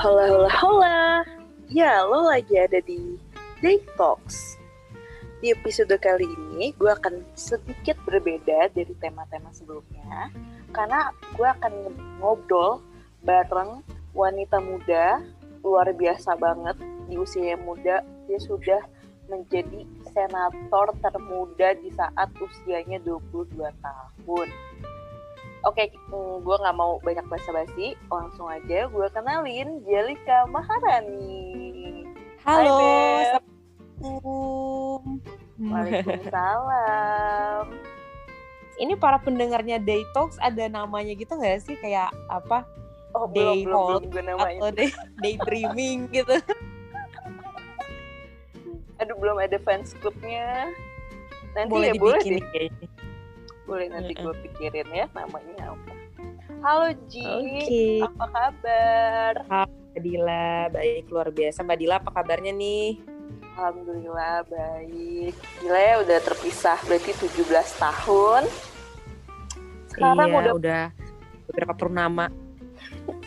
Hola, hola, hola. Ya, lo lagi ada di Day Talks. Di episode kali ini, gue akan sedikit berbeda dari tema-tema sebelumnya. Karena gue akan ngobrol bareng wanita muda, luar biasa banget di usia muda. Dia sudah menjadi senator termuda di saat usianya 22 tahun. Oke, mm, gue nggak mau banyak basa-basi, langsung aja gue kenalin Jelika Maharani. Halo. Assalamualaikum. Waalaikumsalam. Ini para pendengarnya Day Talks ada namanya gitu nggak sih? Kayak apa? Oh, Day belum, belum, Talk belum. Atau day, daydreaming gitu? Aduh, belum ada fans clubnya. Nanti boleh ya, boleh deh. kayaknya. Boleh nanti gue pikirin ya namanya apa. Halo Ji, Oke. apa kabar? Mbak Dila, baik luar biasa. Mbak Dila apa kabarnya nih? Alhamdulillah baik. Gila ya udah terpisah berarti 17 tahun. Sekarang iya, udah udah beberapa purnama.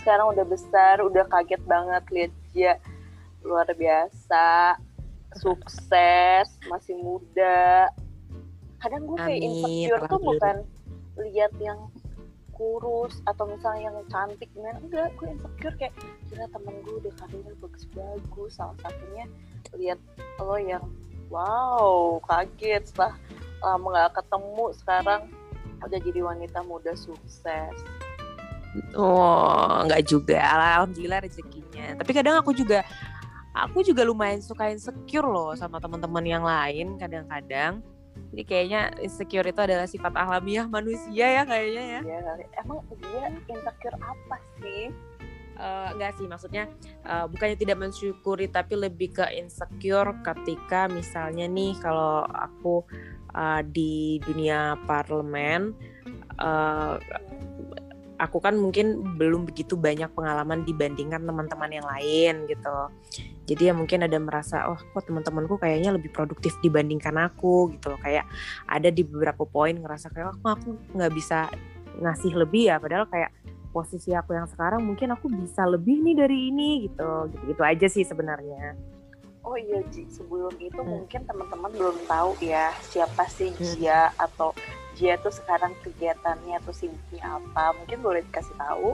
sekarang udah besar, udah kaget banget lihat dia luar biasa, sukses, masih muda. Kadang gue kayak insecure tuh bukan lihat yang kurus atau misalnya yang cantik gimana enggak gue insecure kayak kira temen gue udah karirnya bagus-bagus salah satunya lihat lo yang wow kaget setelah lama nggak ketemu sekarang udah jadi wanita muda sukses Oh, nggak juga. Alhamdulillah rezekinya. Tapi kadang aku juga aku juga lumayan suka insecure loh sama teman-teman yang lain kadang-kadang. Jadi kayaknya insecure itu adalah sifat alamiah manusia ya kayaknya ya. Iya. Emang dia insecure apa sih? Eh, enggak sih maksudnya eh, bukannya tidak mensyukuri tapi lebih ke insecure ketika misalnya nih kalau aku eh, di dunia parlemen eh, aku kan mungkin belum begitu banyak pengalaman dibandingkan teman-teman yang lain gitu. Jadi ya mungkin ada merasa oh kok teman-temanku kayaknya lebih produktif dibandingkan aku gitu loh. Kayak ada di beberapa poin ngerasa kayak oh, aku nggak bisa ngasih lebih ya padahal kayak posisi aku yang sekarang mungkin aku bisa lebih nih dari ini gitu. Gitu-gitu aja sih sebenarnya. Oh iya Ji, sebelum itu Hmm. mungkin teman-teman belum tahu ya siapa sih Hmm. Jia atau Jia tuh sekarang kegiatannya atau sibuknya apa? Mungkin boleh dikasih tahu?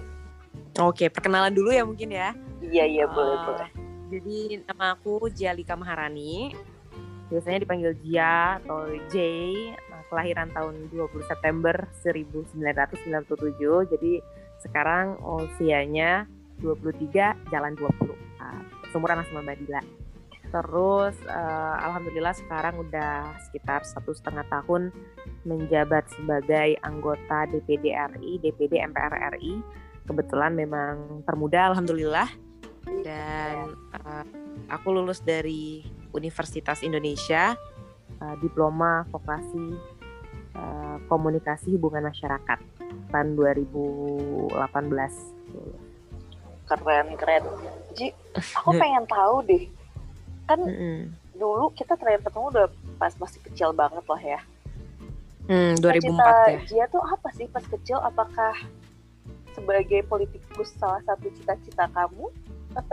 Oke, perkenalan dulu ya mungkin ya. Iya iya boleh Eh, boleh. Jadi nama aku Jialika Maharani. Biasanya dipanggil Jia atau J. Nah, Kelahiran tahun 20 September 1997. Jadi sekarang usianya 23 jalan 20. Nah, Seumuran sama Mbak Dila. Terus eh, alhamdulillah sekarang udah sekitar satu setengah tahun menjabat sebagai anggota DPD RI, DPD MPR RI. Kebetulan memang termuda alhamdulillah dan uh, aku lulus dari Universitas Indonesia uh, diploma vokasi uh, komunikasi hubungan masyarakat tahun 2018 Keren keren. Ji, aku pengen tahu deh. Kan Mm-mm. dulu kita terakhir ketemu udah pas masih kecil banget lah ya. Hmm, 2004 Cita ya Jia tuh apa sih pas kecil? Apakah sebagai politikus salah satu cita-cita kamu?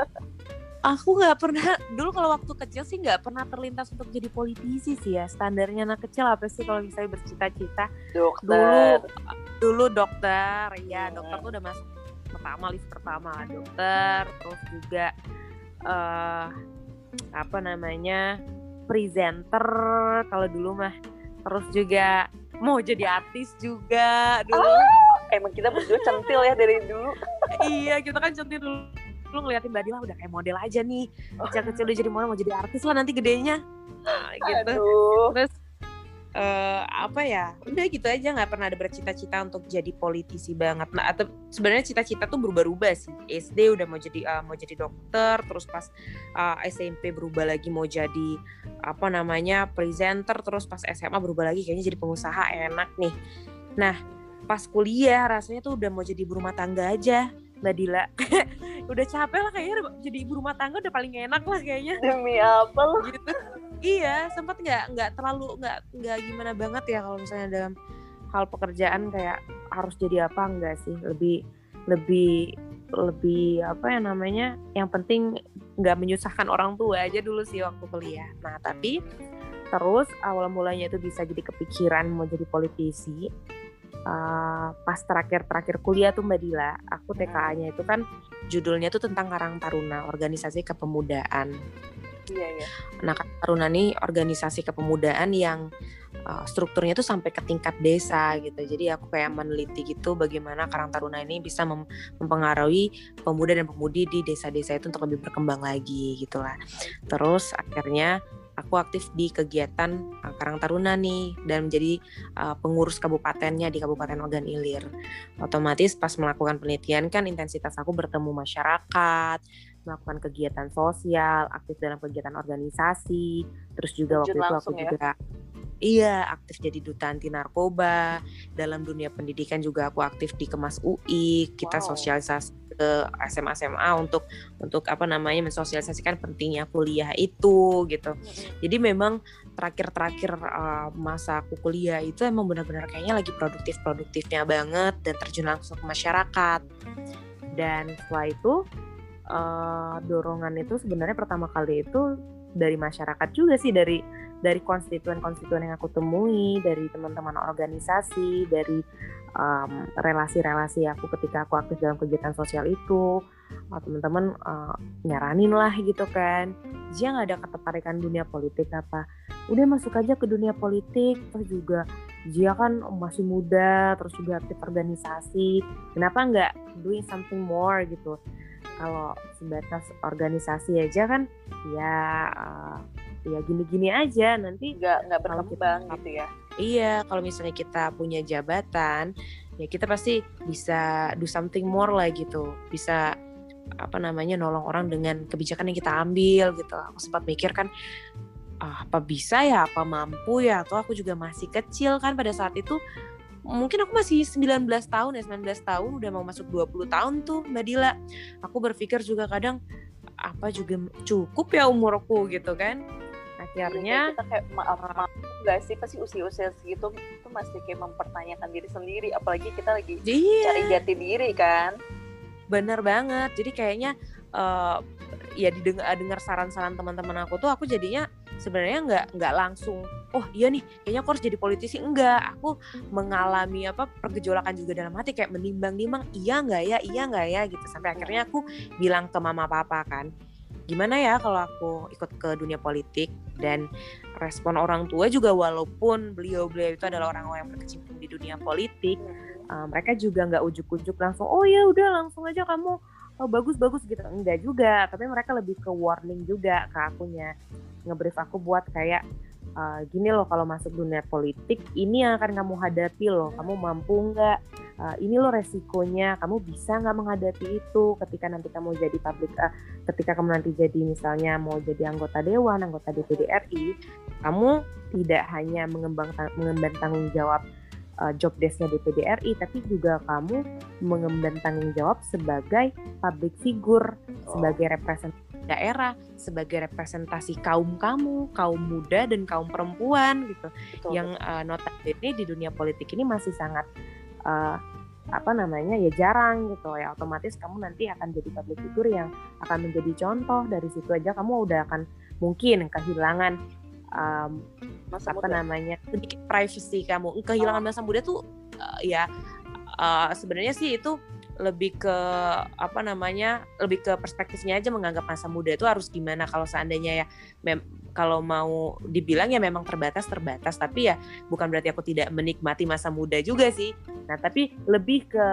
aku nggak pernah dulu kalau waktu kecil sih nggak pernah terlintas untuk jadi politisi sih ya standarnya anak kecil apa sih kalau misalnya bercita-cita dulu Dokter. dulu dokter ya Hmm. dokter tuh udah masuk pertama list pertama lah dokter terus juga eh apa namanya presenter kalau dulu mah terus juga mau jadi artis juga dulu Emang kita berdua centil ya dari dulu. iya kita kan centil dulu dulu ngeliatin Mbak Dila udah kayak model aja nih Oh. kecil kecil udah jadi model mau jadi artis lah nanti gedenya nah, gitu Aduh. terus eh, apa ya udah gitu aja nggak pernah ada bercita-cita untuk jadi politisi banget. Nah atau sebenarnya cita-cita tuh berubah-ubah sih. SD udah mau jadi eh, mau jadi dokter terus pas eh, SMP berubah lagi mau jadi apa namanya presenter terus pas SMA berubah lagi kayaknya jadi pengusaha enak nih. Nah pas kuliah rasanya tuh udah mau jadi ibu rumah tangga aja Mbak Dila. Udah capek lah kayaknya jadi ibu rumah tangga udah paling enak lah kayaknya. Demi apa lo? gitu iya sempat nggak nggak terlalu nggak nggak gimana banget ya kalau misalnya dalam hal pekerjaan kayak harus jadi apa enggak sih. Lebih lebih lebih apa ya namanya yang penting nggak menyusahkan orang tua aja dulu sih waktu kuliah. Nah tapi terus awal mulanya itu bisa jadi kepikiran mau jadi politisi. Uh, pas terakhir-terakhir kuliah tuh Mbak Dila, aku TKA-nya itu kan judulnya tuh tentang Karang Taruna, organisasi kepemudaan. Iya, iya. Nah, Taruna nih organisasi kepemudaan yang uh, strukturnya tuh sampai ke tingkat desa gitu. Jadi aku kayak meneliti gitu bagaimana Karang Taruna ini bisa mem mempengaruhi pemuda dan pemudi di desa-desa itu untuk lebih berkembang lagi gitu lah. Terus akhirnya aku aktif di kegiatan uh, Karang Taruna nih dan menjadi uh, pengurus kabupatennya di Kabupaten Ogan Ilir. Otomatis pas melakukan penelitian kan intensitas aku bertemu masyarakat, melakukan kegiatan sosial, aktif dalam kegiatan organisasi, terus juga waktu itu aku ya? juga Iya, aktif jadi duta anti narkoba. Dalam dunia pendidikan juga aku aktif di Kemas UI. Kita wow. sosialisasi ke SMA SMA untuk untuk apa namanya mensosialisasikan pentingnya kuliah itu gitu. Jadi memang terakhir-terakhir uh, masa aku kuliah itu emang benar-benar kayaknya lagi produktif-produktifnya banget dan terjun langsung ke masyarakat. Dan setelah itu uh, dorongan itu sebenarnya pertama kali itu dari masyarakat juga sih dari dari konstituen-konstituen yang aku temui, dari teman-teman organisasi, dari relasi relasi-relasi aku ketika aku aktif dalam kegiatan sosial itu, teman-teman uh, nyaranin lah gitu kan, dia nggak ada ketertarikan dunia politik apa, udah masuk aja ke dunia politik, terus juga dia kan masih muda, terus juga aktif organisasi, kenapa nggak doing something more gitu? Kalau sebatas organisasi aja kan, ya uh, ya gini-gini aja nanti nggak nggak berkembang kita, gitu ya? Iya kalau misalnya kita punya jabatan ya kita pasti bisa do something more lah gitu. Bisa apa namanya nolong orang dengan kebijakan yang kita ambil gitu. Aku sempat mikir kan ah, apa bisa ya? Apa mampu ya? Atau aku juga masih kecil kan pada saat itu mungkin aku masih 19 tahun ya 19 tahun udah mau masuk 20 tahun tuh Mbak Dila. Aku berpikir juga kadang apa juga cukup ya umurku gitu kan. Akhirnya kita kayak maaf maaf gak sih? Pasti usia-usia segitu itu masih kayak mempertanyakan diri sendiri apalagi kita lagi iya. cari jati diri kan. Bener banget. Jadi kayaknya uh, ya didengar dengar saran-saran teman-teman aku tuh aku jadinya sebenarnya nggak nggak langsung oh iya nih kayaknya aku harus jadi politisi. Enggak aku mengalami apa pergejolakan juga dalam hati kayak menimbang-nimbang iya nggak ya iya nggak ya gitu. Sampai akhirnya aku bilang ke mama papa kan gimana ya kalau aku ikut ke dunia politik? Dan respon orang tua juga walaupun beliau-beliau itu adalah orang-orang yang berkecimpung di dunia politik uh, mereka juga nggak ujuk-ujuk langsung oh ya udah langsung aja kamu oh, bagus-bagus gitu. Enggak juga tapi mereka lebih ke warning juga ke akunya. Ngebrief aku buat kayak uh, gini loh kalau masuk dunia politik ini yang akan kamu hadapi loh. Kamu mampu nggak? Uh, ini loh resikonya. Kamu bisa nggak menghadapi itu ketika nanti kamu jadi publik uh, ketika kamu nanti jadi misalnya mau jadi anggota dewan anggota DPD RI kamu tidak hanya mengembang mengemban tanggung jawab uh, job desknya DPD RI tapi juga kamu mengemban tanggung jawab sebagai public figure oh. sebagai representatif daerah sebagai representasi kaum kamu, kaum muda dan kaum perempuan gitu. Betul, yang uh, notabene di dunia politik ini masih sangat uh, apa namanya ya jarang gitu ya otomatis kamu nanti akan jadi public figure yang akan menjadi contoh dari situ aja kamu udah akan mungkin kehilangan um, masa apa muda. namanya sedikit privacy kamu. Kehilangan oh. masa muda tuh uh, ya uh, sebenarnya sih itu lebih ke apa namanya lebih ke perspektifnya aja menganggap masa muda itu harus gimana. Kalau seandainya ya mem kalau mau dibilang ya memang terbatas terbatas. Tapi ya bukan berarti aku tidak menikmati masa muda juga sih. Nah tapi lebih ke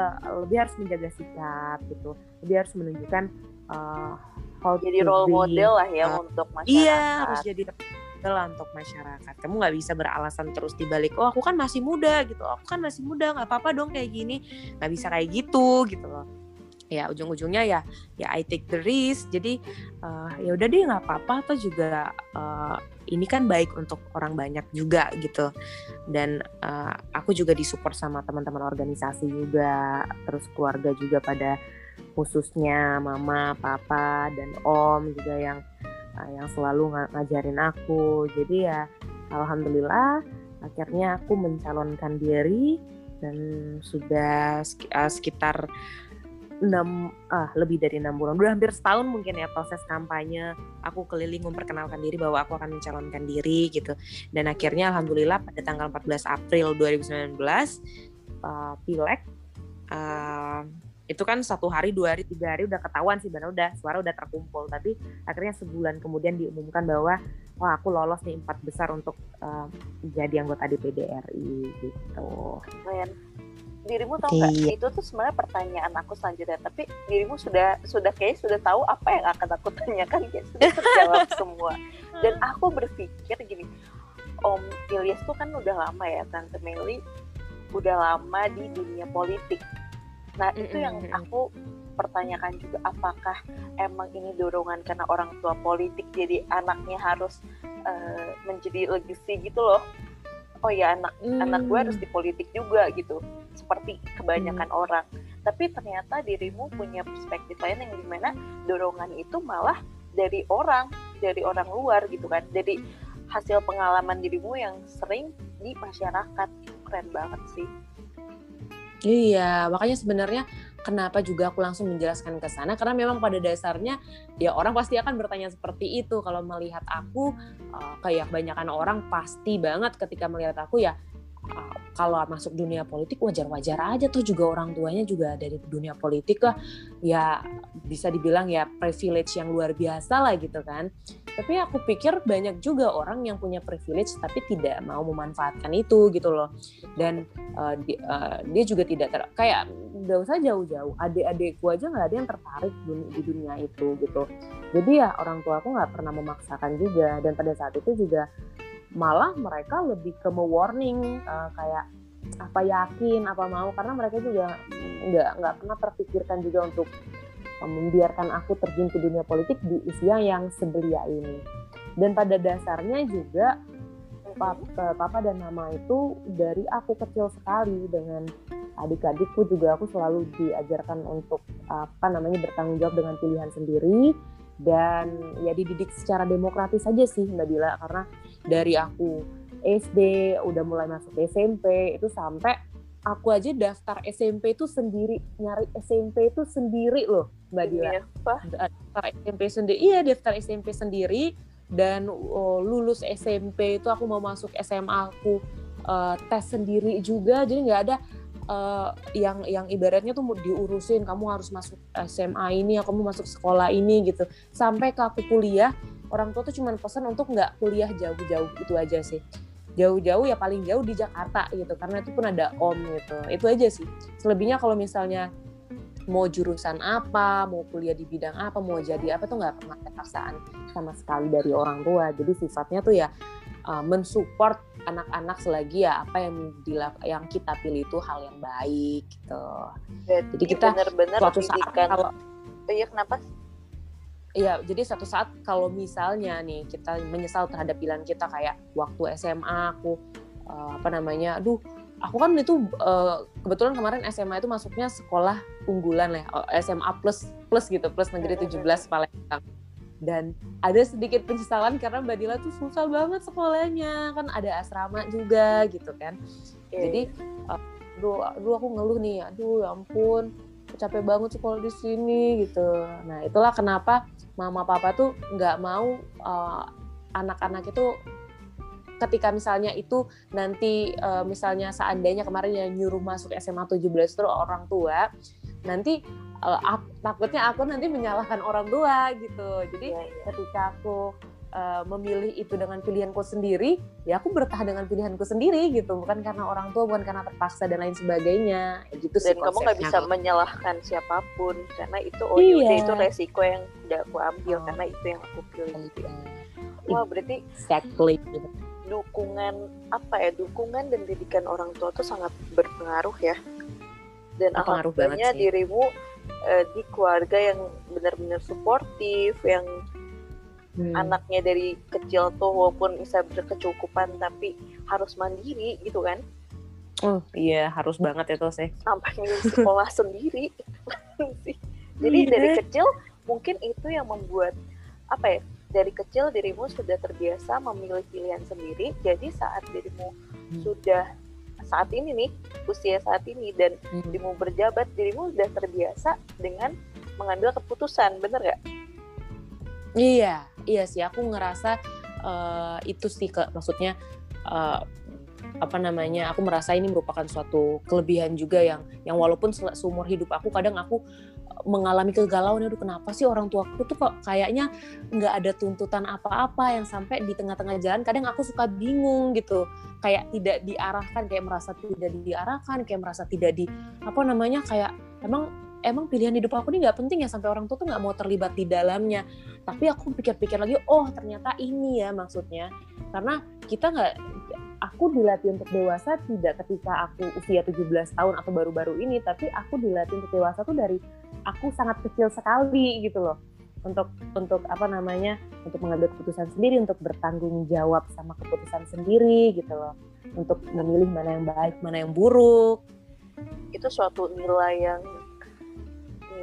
lebih harus menjaga sikap gitu. Lebih harus menunjukkan uh, how jadi role model lah ya uh, untuk masyarakat. iya harus jadi lah untuk masyarakat. Kamu nggak bisa beralasan terus dibalik, oh aku kan masih muda gitu, aku kan masih muda, nggak apa-apa dong kayak gini, nggak bisa kayak gitu gitu loh. Ya ujung-ujungnya ya, ya I take the risk. Jadi uh, ya udah deh nggak apa-apa atau juga uh, ini kan baik untuk orang banyak juga gitu. Dan uh, aku juga disupport sama teman-teman organisasi juga, terus keluarga juga pada khususnya mama, papa, dan om juga yang uh, yang selalu ng ngajarin aku. Jadi ya alhamdulillah akhirnya aku mencalonkan diri dan sudah uh, sekitar enam ah lebih dari enam bulan. Udah hampir setahun mungkin ya proses kampanye. Aku keliling memperkenalkan diri bahwa aku akan mencalonkan diri gitu. Dan akhirnya alhamdulillah pada tanggal 14 April 2019 uh, pileg uh, itu kan satu hari dua hari tiga hari udah ketahuan sih benar udah suara udah terkumpul. Tapi akhirnya sebulan kemudian diumumkan bahwa wah aku lolos nih empat besar untuk uh, jadi anggota DPD RI gitu. Lumayan. Dirimu tahu nggak? Okay. itu tuh sebenarnya pertanyaan aku selanjutnya. Tapi dirimu sudah sudah kayak sudah tahu apa yang akan aku tanyakan. Kayak sudah terjawab semua. Dan aku berpikir gini Om Ilyas tuh kan udah lama ya Tante Meli udah lama di dunia politik nah itu yang aku pertanyakan juga apakah emang ini dorongan karena orang tua politik jadi anaknya harus uh, menjadi legacy gitu loh? Oh ya anak mm. anak gue harus di politik juga gitu seperti kebanyakan mm. orang. Tapi ternyata dirimu punya perspektif lain yang di mana dorongan itu malah dari orang dari orang luar gitu kan. Jadi hasil pengalaman dirimu yang sering di masyarakat keren banget sih Iya, makanya sebenarnya kenapa juga aku langsung menjelaskan ke sana karena memang pada dasarnya ya orang pasti akan bertanya seperti itu. Kalau melihat aku uh, kayak kebanyakan orang pasti banget ketika melihat aku ya uh, kalau masuk dunia politik wajar-wajar aja tuh juga orang tuanya juga dari dunia politik lah. Ya bisa dibilang ya privilege yang luar biasa lah gitu kan tapi aku pikir banyak juga orang yang punya privilege tapi tidak mau memanfaatkan itu gitu loh. Dan uh, di, uh, dia juga tidak ter kayak nggak usah jauh-jauh. Adik-adikku aja nggak ada yang tertarik di, di dunia itu gitu. Jadi ya orang tua aku nggak pernah memaksakan juga. Dan pada saat itu juga malah mereka lebih ke warning uh, kayak apa yakin? Apa mau? Karena mereka juga nggak nggak pernah terpikirkan juga untuk membiarkan aku terjun ke dunia politik di usia yang sebelia ini. Dan pada dasarnya juga papa, papa dan mama itu dari aku kecil sekali dengan adik-adikku juga aku selalu diajarkan untuk apa namanya bertanggung jawab dengan pilihan sendiri dan ya dididik secara demokratis saja sih Mbak Dila karena dari aku SD udah mulai masuk SMP itu sampai aku aja daftar SMP itu sendiri nyari SMP itu sendiri loh Mbak Dila. Iya, daftar SMP sendiri. Iya, daftar SMP sendiri dan oh, lulus SMP itu aku mau masuk SMA aku uh, tes sendiri juga. Jadi nggak ada uh, yang yang ibaratnya tuh diurusin kamu harus masuk SMA ini, kamu masuk sekolah ini gitu. Sampai ke aku kuliah, orang tua tuh cuma pesan untuk nggak kuliah jauh-jauh itu aja sih jauh-jauh ya paling jauh di Jakarta gitu karena itu pun ada om gitu itu aja sih selebihnya kalau misalnya mau jurusan apa, mau kuliah di bidang apa, mau jadi apa tuh nggak pernah ada paksaan sama sekali dari orang tua. Jadi sifatnya tuh ya uh, mensupport anak-anak selagi ya apa yang dilak yang kita pilih itu hal yang baik gitu. Jadi, jadi kita benar-benar suatu saat kalau iya kenapa? Iya, jadi satu saat kalau misalnya nih kita menyesal terhadap pilihan kita kayak waktu SMA aku uh, apa namanya, aduh aku kan itu uh, kebetulan kemarin SMA itu masuknya sekolah unggulan lah SMA plus plus gitu plus negeri 17 Palembang. Dan ada sedikit penyesalan karena Mbak Dila tuh susah banget sekolahnya kan ada asrama juga gitu kan. Jadi uh, aduh, aduh aku ngeluh nih aduh ya ampun capek banget sekolah di sini gitu nah itulah kenapa mama papa tuh nggak mau uh, anak-anak itu ketika misalnya itu nanti uh, misalnya seandainya kemarin yang nyuruh masuk SMA 17 itu orang tua nanti uh, aku, takutnya aku nanti menyalahkan orang tua gitu jadi ya, ya. ketika aku uh, memilih itu dengan pilihanku sendiri ya aku bertahan dengan pilihanku sendiri gitu. Bukan karena orang tua bukan karena terpaksa dan lain sebagainya. Gitu dan kamu nggak bisa menyalahkan siapa pun karena itu oh ya iya. itu resiko yang udah aku ambil oh. karena itu yang aku pilih gitu. Wah berarti exactly. dukungan apa ya dukungan dan didikan orang tua tuh sangat berpengaruh ya. Dan alhamdulillah dirimu uh, di keluarga yang benar-benar suportif yang hmm. anaknya dari kecil tuh walaupun bisa berkecukupan tapi harus mandiri gitu kan Oh iya harus banget itu sih sampai sekolah sendiri jadi yeah. dari kecil mungkin itu yang membuat apa ya dari kecil dirimu sudah terbiasa memilih pilihan sendiri jadi saat dirimu hmm. sudah saat ini nih usia saat ini dan Hmm. dirimu berjabat dirimu udah terbiasa dengan mengambil keputusan bener gak? Iya, iya sih aku ngerasa eh, itu sih ke maksudnya eh, apa namanya? Aku merasa ini merupakan suatu kelebihan juga yang yang walaupun se- seumur hidup aku kadang aku eh, mengalami kegalauan aduh kenapa sih orang tuaku tuh kok kayaknya nggak ada tuntutan apa-apa yang sampai di tengah-tengah jalan kadang aku suka bingung gitu kayak tidak diarahkan kayak merasa tidak diarahkan kayak merasa tidak di apa namanya kayak emang emang pilihan hidup aku ini nggak penting ya sampai orang tua tuh nggak mau terlibat di dalamnya. Tapi aku pikir-pikir lagi oh ternyata ini ya maksudnya. Karena kita nggak aku dilatih untuk dewasa tidak ketika aku usia 17 tahun atau baru-baru ini tapi aku dilatih untuk dewasa tuh dari aku sangat kecil sekali gitu loh. Untuk untuk apa namanya untuk mengambil keputusan sendiri untuk bertanggung jawab sama keputusan sendiri gitu loh. Untuk memilih mana yang baik mana yang buruk. Itu suatu nilai yang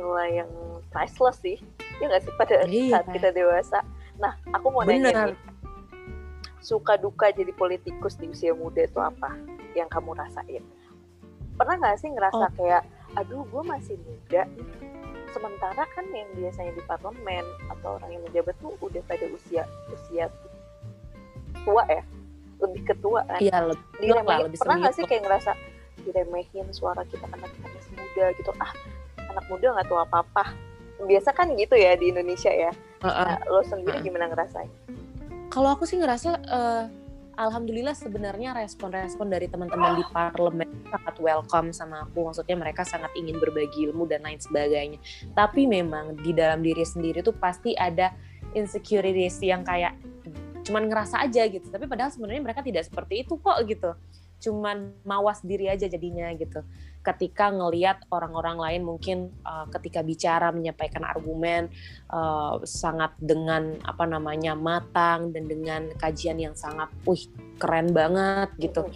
nilai yang priceless sih. Ya nggak sih pada Iya. saat kita dewasa. Nah, aku mau Bener. nanya nih. Suka duka jadi politikus di usia muda itu apa yang kamu rasain? Pernah nggak sih ngerasa Oh. kayak, aduh gue masih muda. Sementara kan yang biasanya di parlemen atau orang yang menjabat tuh udah pada usia usia tua ya, lebih ketua kan. iya lebih lah, diremehin lebih pernah nggak sih kayak ngerasa diremehin suara kita karena kita masih muda gitu ah anak muda nggak tahu apa apa biasa kan gitu ya di Indonesia ya. Heeh. nah, lo sendiri Heeh. gimana ngerasain? Kalau aku sih ngerasa eh, alhamdulillah sebenarnya respon-respon dari teman-teman di parlemen sangat welcome sama aku. Maksudnya mereka sangat ingin berbagi ilmu dan lain sebagainya. Tapi memang di dalam diri sendiri tuh pasti ada insecurities yang kayak cuman ngerasa aja gitu. Tapi padahal sebenarnya mereka tidak seperti itu kok gitu cuman mawas diri aja jadinya gitu. Ketika ngelihat orang-orang lain mungkin uh, ketika bicara menyampaikan argumen uh, sangat dengan apa namanya matang dan dengan kajian yang sangat wih keren banget gitu.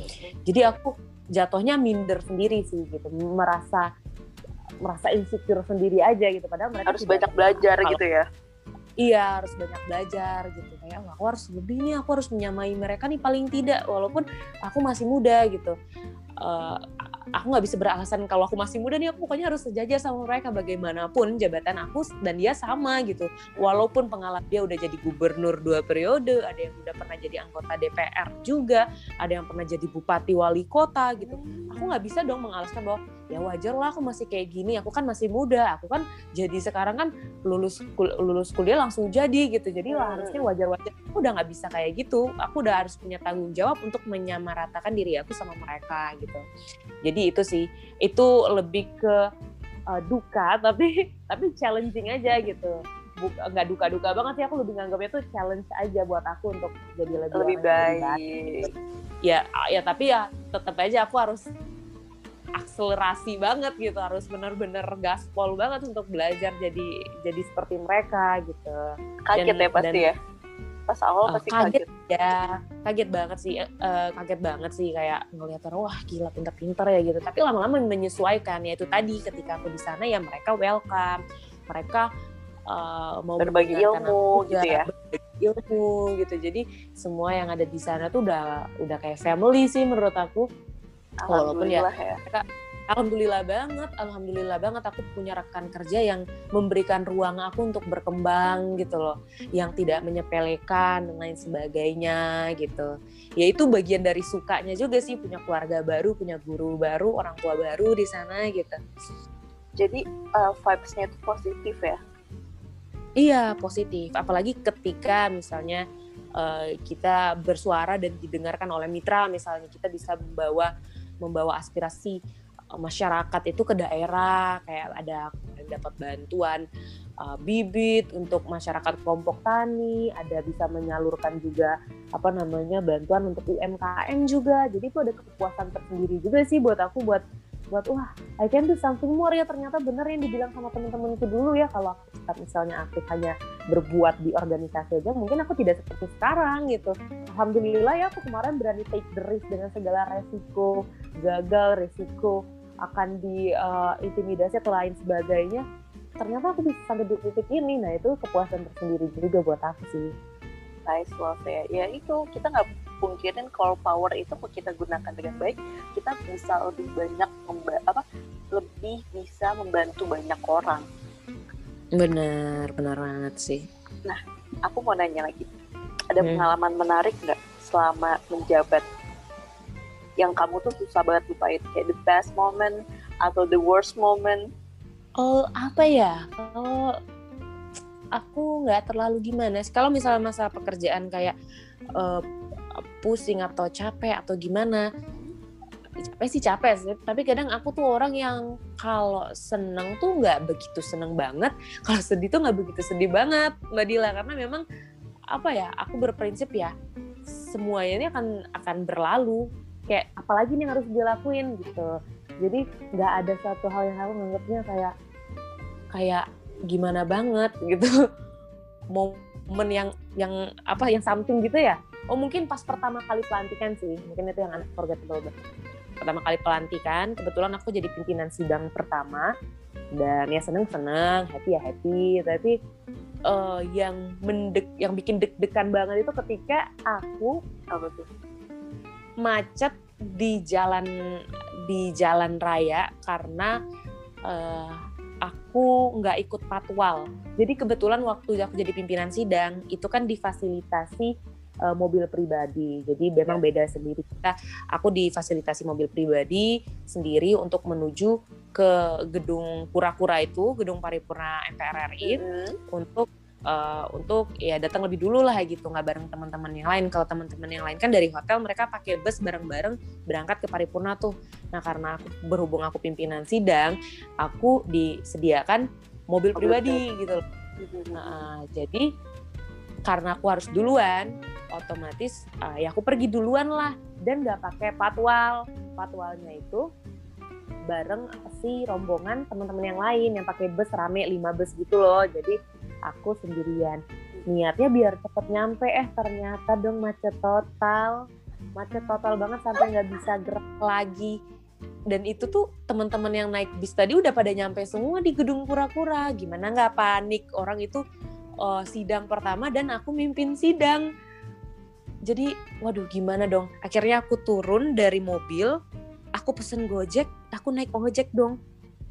Jadi aku jatuhnya minder sendiri sih gitu merasa merasa insecure sendiri aja gitu. Padahal mereka harus banyak belajar gitu ya iya harus banyak belajar gitu. Kayak "Wah, aku harus lebih nih aku harus menyamai mereka nih paling tidak walaupun aku masih muda gitu. Eh, aku nggak bisa beralasan kalau aku masih muda nih aku pokoknya harus sejajar sama mereka bagaimanapun jabatan aku dan dia sama gitu. Walaupun pengalaman dia udah jadi gubernur dua periode ada yang udah pernah jadi anggota DPR juga ada yang pernah jadi bupati wali kota gitu. Aku nggak bisa dong mengalaskan bahwa ya wajar lah aku masih kayak gini aku kan masih muda aku kan jadi sekarang kan lulus kul- lulus kuliah langsung jadi gitu. Jadi lah Hmm. harusnya wajar-wajar. Aku udah nggak bisa kayak gitu. Aku udah harus punya tanggung jawab untuk menyamaratakan diri aku sama mereka gitu. Jadi itu sih itu lebih ke uh, duka tapi tapi challenging aja gitu. Nggak duka-duka banget sih aku lebih nganggapnya tuh challenge aja buat aku untuk jadi lebih, lebih orang yang baik ya ya tapi ya tetap aja aku harus akselerasi banget gitu harus bener-bener gaspol banget untuk belajar jadi jadi seperti mereka gitu. Kaget Dan- ya pasti dan- ya? Pas awal pasti kaget. kaget. ya. Kaget banget sih eh, kaget banget sih kayak ngeliat orang wah gila pinter-pinter ya gitu. Tapi lama-lama menyesuaikan ya itu tadi ketika aku di sana ya mereka welcome. Mereka eh, mau Berbagi ilmu gitu ya. ilmu gitu. Jadi semua yang ada di sana tuh udah udah kayak family sih menurut aku Walaupun ya- alhamdulillah ya Alhamdulillah banget, alhamdulillah banget aku punya rekan kerja yang memberikan ruang aku untuk berkembang gitu loh, yang tidak menyepelekan dan lain sebagainya gitu. Ya itu bagian dari sukanya juga sih punya keluarga baru, punya guru baru, orang tua baru di sana gitu. jadi uh, vibes-nya itu positif ya Iya positif, apalagi ketika misalnya eh, kita bersuara dan didengarkan oleh mitra, misalnya kita bisa membawa membawa aspirasi eh, masyarakat itu ke daerah, kayak ada dapat bantuan eh, bibit untuk masyarakat kelompok tani, ada bisa menyalurkan juga apa namanya bantuan untuk UMKM juga, jadi itu ada kepuasan tersendiri juga sih buat aku buat buat wah I can do something more. Ya ternyata bener yang dibilang sama temen-temenku dulu ya kalau misalnya aktif hanya berbuat di organisasi aja mungkin aku tidak seperti sekarang gitu. Alhamdulillah ya aku kemarin berani take the risk dengan segala resiko gagal resiko akan di uh, intimidasi atau lain sebagainya. Ternyata aku bisa sampai di titik ini. Nah itu kepuasan tersendiri juga buat aku sih. Nice love ya ya itu kita nggak pungkirin kalau power itu kalau kita gunakan dengan baik kita bisa lebih banyak memba- apa lebih bisa membantu banyak orang benar benar banget sih aku mau nanya lagi ada Hmm. pengalaman menarik nggak selama menjabat yang kamu tuh susah banget lupain kayak the best moment atau the worst moment Oh apa ya? Kalau aku nggak terlalu gimana sih. Kalau misalnya masa pekerjaan kayak eh, pusing atau capek atau gimana, capek sih capek sih. Tapi kadang aku tuh orang yang kalau seneng tuh nggak begitu seneng banget. Kalau sedih tuh nggak begitu sedih banget, Mbak Dila. Karena memang apa ya? Aku berprinsip ya semuanya ini akan akan berlalu. Kayak apalagi nih harus dilakuin gitu. Jadi nggak ada satu hal yang aku nganggapnya kayak kayak gimana banget gitu momen yang yang apa yang something gitu ya oh mungkin pas pertama kali pelantikan sih. Mungkin itu yang unforgettable banget. Pertama kali pelantikan kebetulan aku jadi pimpinan sidang pertama. Dan ya seneng seneng happy ya happy. Tapi eh, yang mendek yang bikin deg-degan banget itu ketika aku apa tuh macet di jalan di jalan raya karena eh, aku nggak ikut patwal. Jadi kebetulan waktu aku jadi pimpinan sidang itu kan difasilitasi eh, mobil pribadi. Jadi memang beda sendiri. Kita aku difasilitasi mobil pribadi sendiri untuk menuju ke gedung kura-kura itu, gedung paripurna MPR RI Hmm. untuk eh, untuk ya datang lebih dulu lah gitu nggak bareng teman-teman yang lain kalau teman-teman yang lain kan dari hotel mereka pakai bus bareng-bareng berangkat ke paripurna tuh nah karena aku berhubung aku pimpinan sidang aku disediakan mobil Mobil pribadi gitu. Nah, jadi karena aku harus duluan otomatis eh, ya aku pergi duluan lah. Dan nggak pakai patwal. Patwalnya itu bareng si rombongan teman-teman yang lain yang pakai bus rame lima bus gitu loh. Jadi aku sendirian. Niatnya biar cepet nyampe. Eh ternyata dong macet total. Macet total banget sampai nggak bisa gerak lagi. Dan itu tuh teman-teman yang naik bis tadi udah pada nyampe semua di gedung kura-kura. Gimana nggak panik? Orang itu eh, sidang pertama dan aku mimpin sidang. Jadi waduh gimana dong? Akhirnya aku turun dari mobil aku pesen gojek aku naik ojek dong.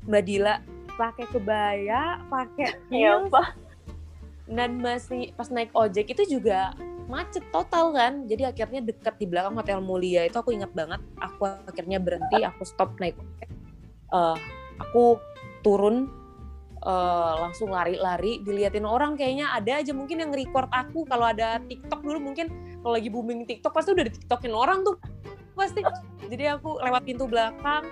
Mbak Dila pakai kebaya pakai Iya, heels, dan masih pas naik ojek itu juga macet total kan? Jadi akhirnya dekat di belakang hotel mulia. Itu aku ingat banget. Aku akhirnya berhenti aku stop naik ojek. Eh, aku turun eh, langsung lari-lari diliatin orang kayaknya ada aja mungkin yang record aku. Kalau ada TikTok dulu mungkin kalau lagi booming TikTok pasti udah di TikTokin orang tuh. Pasti. Jadi aku lewat pintu belakang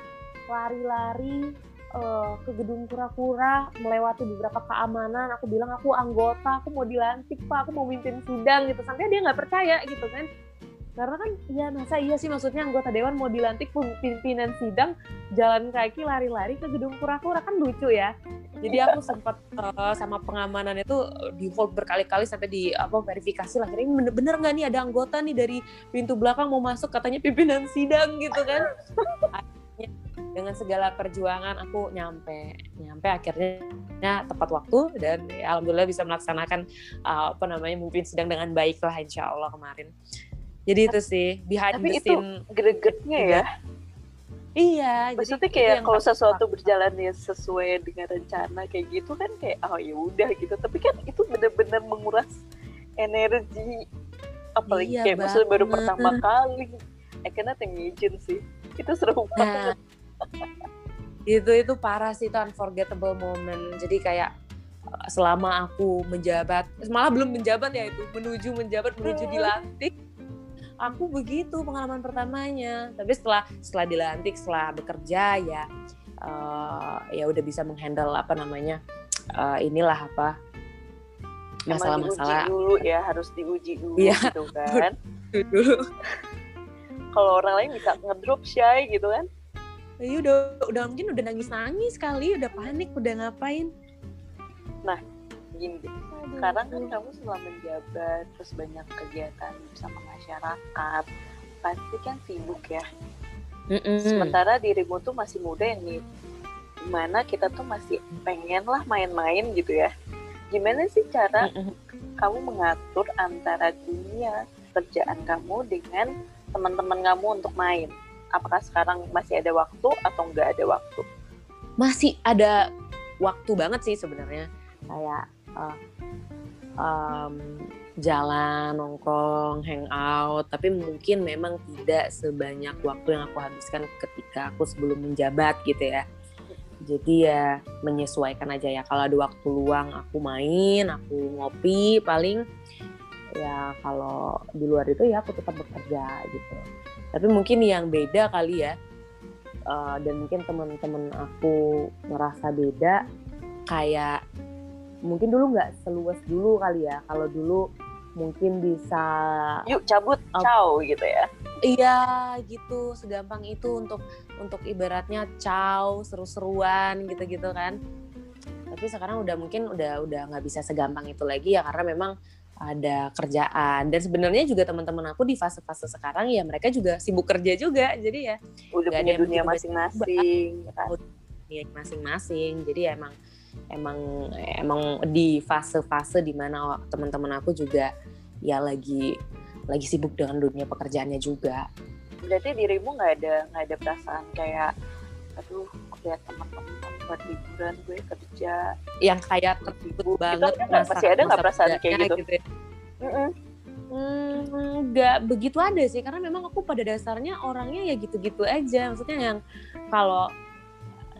lari-lari eh, ke gedung kura-kura melewati beberapa keamanan. Aku bilang aku anggota aku mau dilantik pak. Aku mau mimpin sidang gitu. Sampai dia nggak percaya gitu kan karena kan ya masa iya sih maksudnya anggota dewan mau dilantik pimpinan sidang jalan kaki lari-lari ke gedung kura-kura kan lucu ya. Jadi aku sempat eh, sama pengamanan itu di hold berkali-kali sampai di apa verifikasi lah kira ini bener-bener nggak nih ada anggota nih dari pintu belakang mau masuk katanya pimpinan sidang gitu kan. Akhirnya dengan segala perjuangan aku nyampe nyampe akhirnya tepat waktu dan ya, alhamdulillah bisa melaksanakan uh, apa namanya memimpin sidang dengan baik lah insya Allah kemarin jadi itu sih behind Tapi the itu scene Gregetnya ya. iya Maksudnya jadi itu kayak kalau sesuatu berjalan ya sesuai dengan rencana kayak gitu kan kayak oh ya udah gitu. Tapi kan itu bener-bener menguras energi apalagi Iya kayak maksudnya baru pertama kali. I cannot imagine sih. Itu seru Nah, banget. itu itu parah sih itu unforgettable moment jadi kayak uh, selama aku menjabat malah belum menjabat ya itu menuju menjabat menuju Hmm. dilantik aku begitu pengalaman pertamanya tapi setelah setelah dilantik setelah bekerja ya uh, ya udah bisa menghandle apa namanya uh, inilah apa masalah-masalah dulu ya, harus diuji dulu Iya. gitu kan. dulu Kalau orang lain bisa ngedrop shy gitu kan. ya udah udah mungkin udah nangis nangis kali udah panik udah ngapain Gini deh. sekarang kan kamu setelah menjabat terus banyak kegiatan bersama masyarakat pasti kan sibuk ya Mm-mm. sementara dirimu tuh masih muda yang nih di mana kita tuh masih pengen lah main-main gitu ya gimana sih cara Mm-mm. kamu mengatur antara dunia kerjaan kamu dengan teman-teman kamu untuk main? Apakah sekarang masih ada waktu atau nggak ada waktu? Masih ada waktu banget sih sebenarnya. Kayak uh, um, jalan, nongkrong, hangout, tapi mungkin memang tidak sebanyak waktu yang aku habiskan ketika aku sebelum menjabat gitu ya. Jadi ya menyesuaikan aja ya. Kalau ada waktu luang aku main, aku ngopi paling ya kalau di luar itu ya aku tetap bekerja gitu. Tapi mungkin yang beda kali ya. Uh, dan mungkin teman-teman aku merasa beda kayak mungkin dulu nggak seluas dulu kali ya. Kalau dulu mungkin bisa yuk cabut uh, ciao gitu ya. Iya gitu. Segampang itu untuk untuk ibaratnya ciao seru-seruan gitu-gitu kan. Tapi sekarang udah mungkin udah udah nggak bisa segampang itu lagi ya karena memang ada kerjaan. Dan sebenarnya juga teman-teman aku di fase-fase sekarang ya mereka juga sibuk kerja juga. Jadi ya udah punya dunia masing-masing ya kan? Dunia masing-masing. Jadi ya emang emang emang di fase-fase di mana teman-teman aku juga ya lagi lagi sibuk dengan dunia pekerjaannya juga. Berarti dirimu nggak ada nggak ada perasaan kayak aduh lihat teman-teman buat liburan gue kerja. Yang kayak tertutup banget itu masih ada nggak perasaan kayak gitu, gitu ya? Mm -mm. nggak begitu ada sih. Karena memang aku pada dasarnya orangnya ya gitu-gitu aja. Maksudnya yang kalau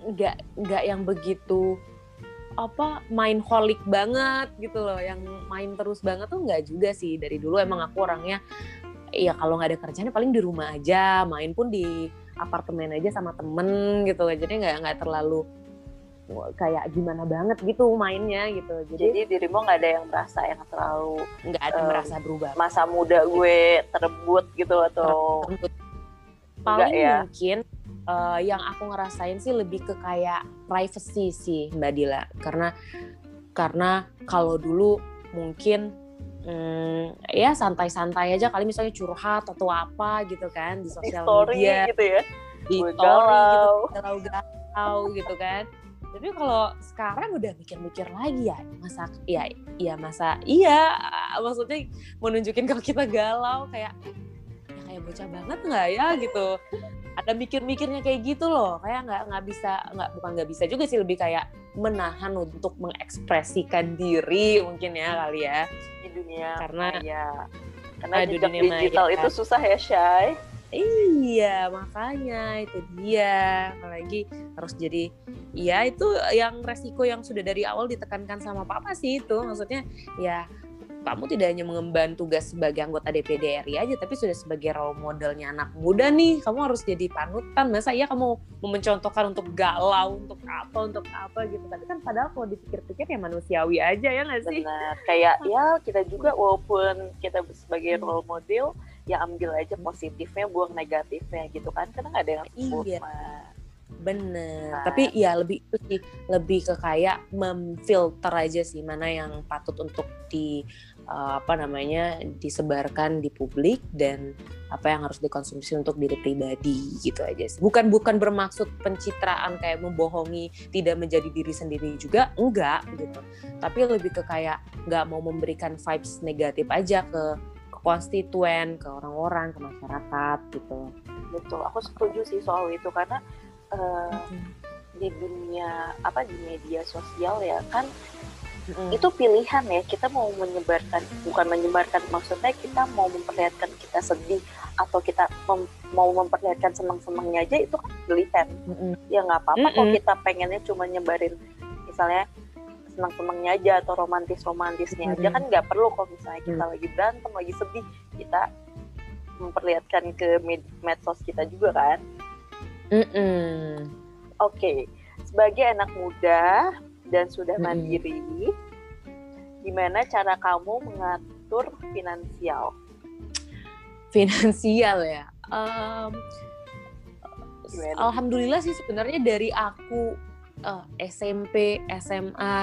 nggak nggak yang begitu apa main holik banget gitu loh yang main terus banget tuh nggak juga sih dari dulu emang aku orangnya ya kalau nggak ada kerjanya paling di rumah aja main pun di apartemen aja sama temen gitu jadi nggak nggak terlalu kayak gimana banget gitu mainnya gitu jadi, jadi dirimu nggak ada yang merasa yang terlalu nggak ada um, merasa berubah masa muda gue terebut gitu atau terebut. paling ya? mungkin uh, yang aku ngerasain sih lebih ke kayak privacy sih Mbak Dila. Karena karena kalau dulu mungkin hmm, ya santai-santai aja. Kali misalnya curhat atau apa gitu kan di sosial media. gitu ya. Di story gitu galau-galau gitu kan. Tapi kalau sekarang udah mikir-mikir lagi ya masa ya iya masa iya maksudnya mau nunjukin kalau kita galau kayak ya kayak bocah banget nggak ya gitu ada mikir-mikirnya kayak gitu loh kayak nggak nggak bisa nggak bukan nggak bisa juga sih lebih kayak menahan untuk mengekspresikan diri mungkin ya kali ya di dunia karena ya karena di dunia digital maya. itu susah ya Shay Iya, makanya itu dia. Apalagi harus jadi ya itu yang resiko yang sudah dari awal ditekankan sama papa sih itu. Maksudnya ya kamu tidak hanya mengemban tugas sebagai anggota DPD RI aja, tapi sudah sebagai role modelnya anak muda nih. Kamu harus jadi panutan. Masa iya kamu mencontohkan untuk galau, untuk apa, untuk apa gitu. Tapi kan padahal kalau dipikir-pikir ya manusiawi aja ya nggak sih? Benar. Kayak ya kita juga walaupun kita sebagai hmm. role model, ya ambil aja positifnya, buang negatifnya gitu kan. Karena nggak ada yang iya. Bener. Nah. Tapi ya lebih itu sih lebih ke kayak memfilter aja sih mana yang patut untuk di uh, apa namanya disebarkan di publik dan apa yang harus dikonsumsi untuk diri pribadi gitu aja sih. Bukan bukan bermaksud pencitraan kayak membohongi, tidak menjadi diri sendiri juga enggak gitu. Tapi lebih ke kayak nggak mau memberikan vibes negatif aja ke ke konstituen, ke orang-orang, ke masyarakat gitu. Betul, aku setuju sih soal itu karena uh, di dunia apa di media sosial ya kan mm. itu pilihan ya kita mau menyebarkan bukan menyebarkan maksudnya kita mau memperlihatkan kita sedih atau kita mem mau memperlihatkan senang-senangnya aja itu kan pilihan mm ya nggak apa-apa mm kok kita pengennya cuma nyebarin misalnya senang-senangnya aja atau romantis-romantisnya mm aja kan nggak perlu kalau misalnya kita mm. lagi berantem lagi sedih kita memperlihatkan ke med medsos kita juga kan Mm -mm. Oke, okay. sebagai anak muda dan sudah mandiri, gimana cara kamu mengatur finansial? Finansial ya. Um, Alhamdulillah sih sebenarnya dari aku uh, eh, SMP, SMA, uh,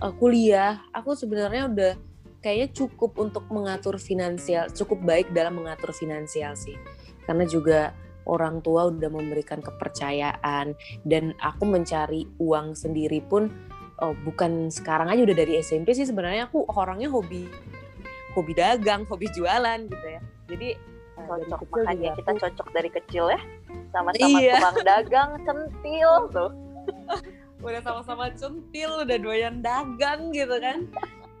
eh, kuliah, aku sebenarnya udah kayaknya cukup untuk mengatur finansial, cukup baik dalam mengatur finansial sih. Karena juga orang tua udah memberikan kepercayaan. Dan aku mencari uang sendiri pun oh, bukan sekarang aja udah dari SMP sih sebenarnya. Aku orangnya hobi hobi dagang hobi jualan gitu ya. Jadi uh, cocok dari kecil makanya juga kita aku- cocok dari kecil ya. Sama-sama Iya. tukang dagang centil tuh. Udah sama-sama centil udah doyan dagang gitu kan.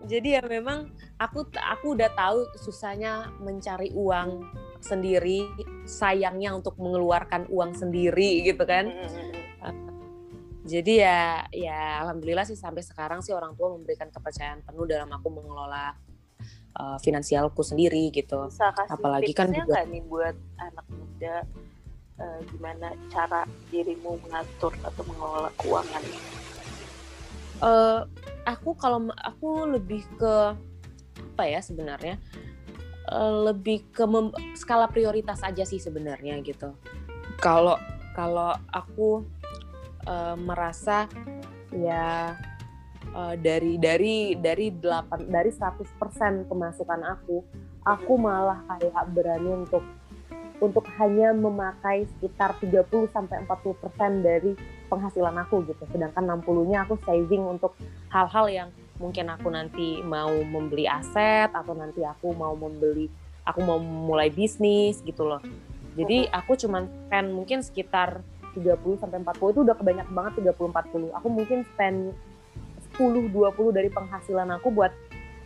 Jadi ya memang aku aku udah tahu susahnya mencari uang sendiri sayangnya untuk mengeluarkan uang sendiri gitu kan. Mm-mm. jadi ya ya alhamdulillah sih sampai sekarang sih orang tua memberikan kepercayaan penuh dalam aku mengelola uh, finansialku sendiri gitu. Bisa kasih Apalagi kan juga- nih buat anak muda eh, gimana cara dirimu mengatur atau mengelola keuangan? Eh aku kalau aku lebih ke apa ya sebenarnya Eh, lebih ke mem- skala prioritas aja sih sebenarnya gitu. Kalau kalau aku eh, merasa ya eh, dari dari dari 8 dari 100% pemasukan aku, aku malah kayak berani untuk untuk hanya memakai sekitar 30 sampai 40% dari penghasilan aku gitu. Sedangkan 60-nya aku saving untuk hal-hal yang mungkin aku nanti mau membeli aset atau nanti aku mau membeli aku mau mulai bisnis gitu loh. Jadi aku cuman spend mungkin sekitar 30 sampai 40 itu udah kebanyak banget 30 40. Aku mungkin spend 10 20 dari penghasilan aku buat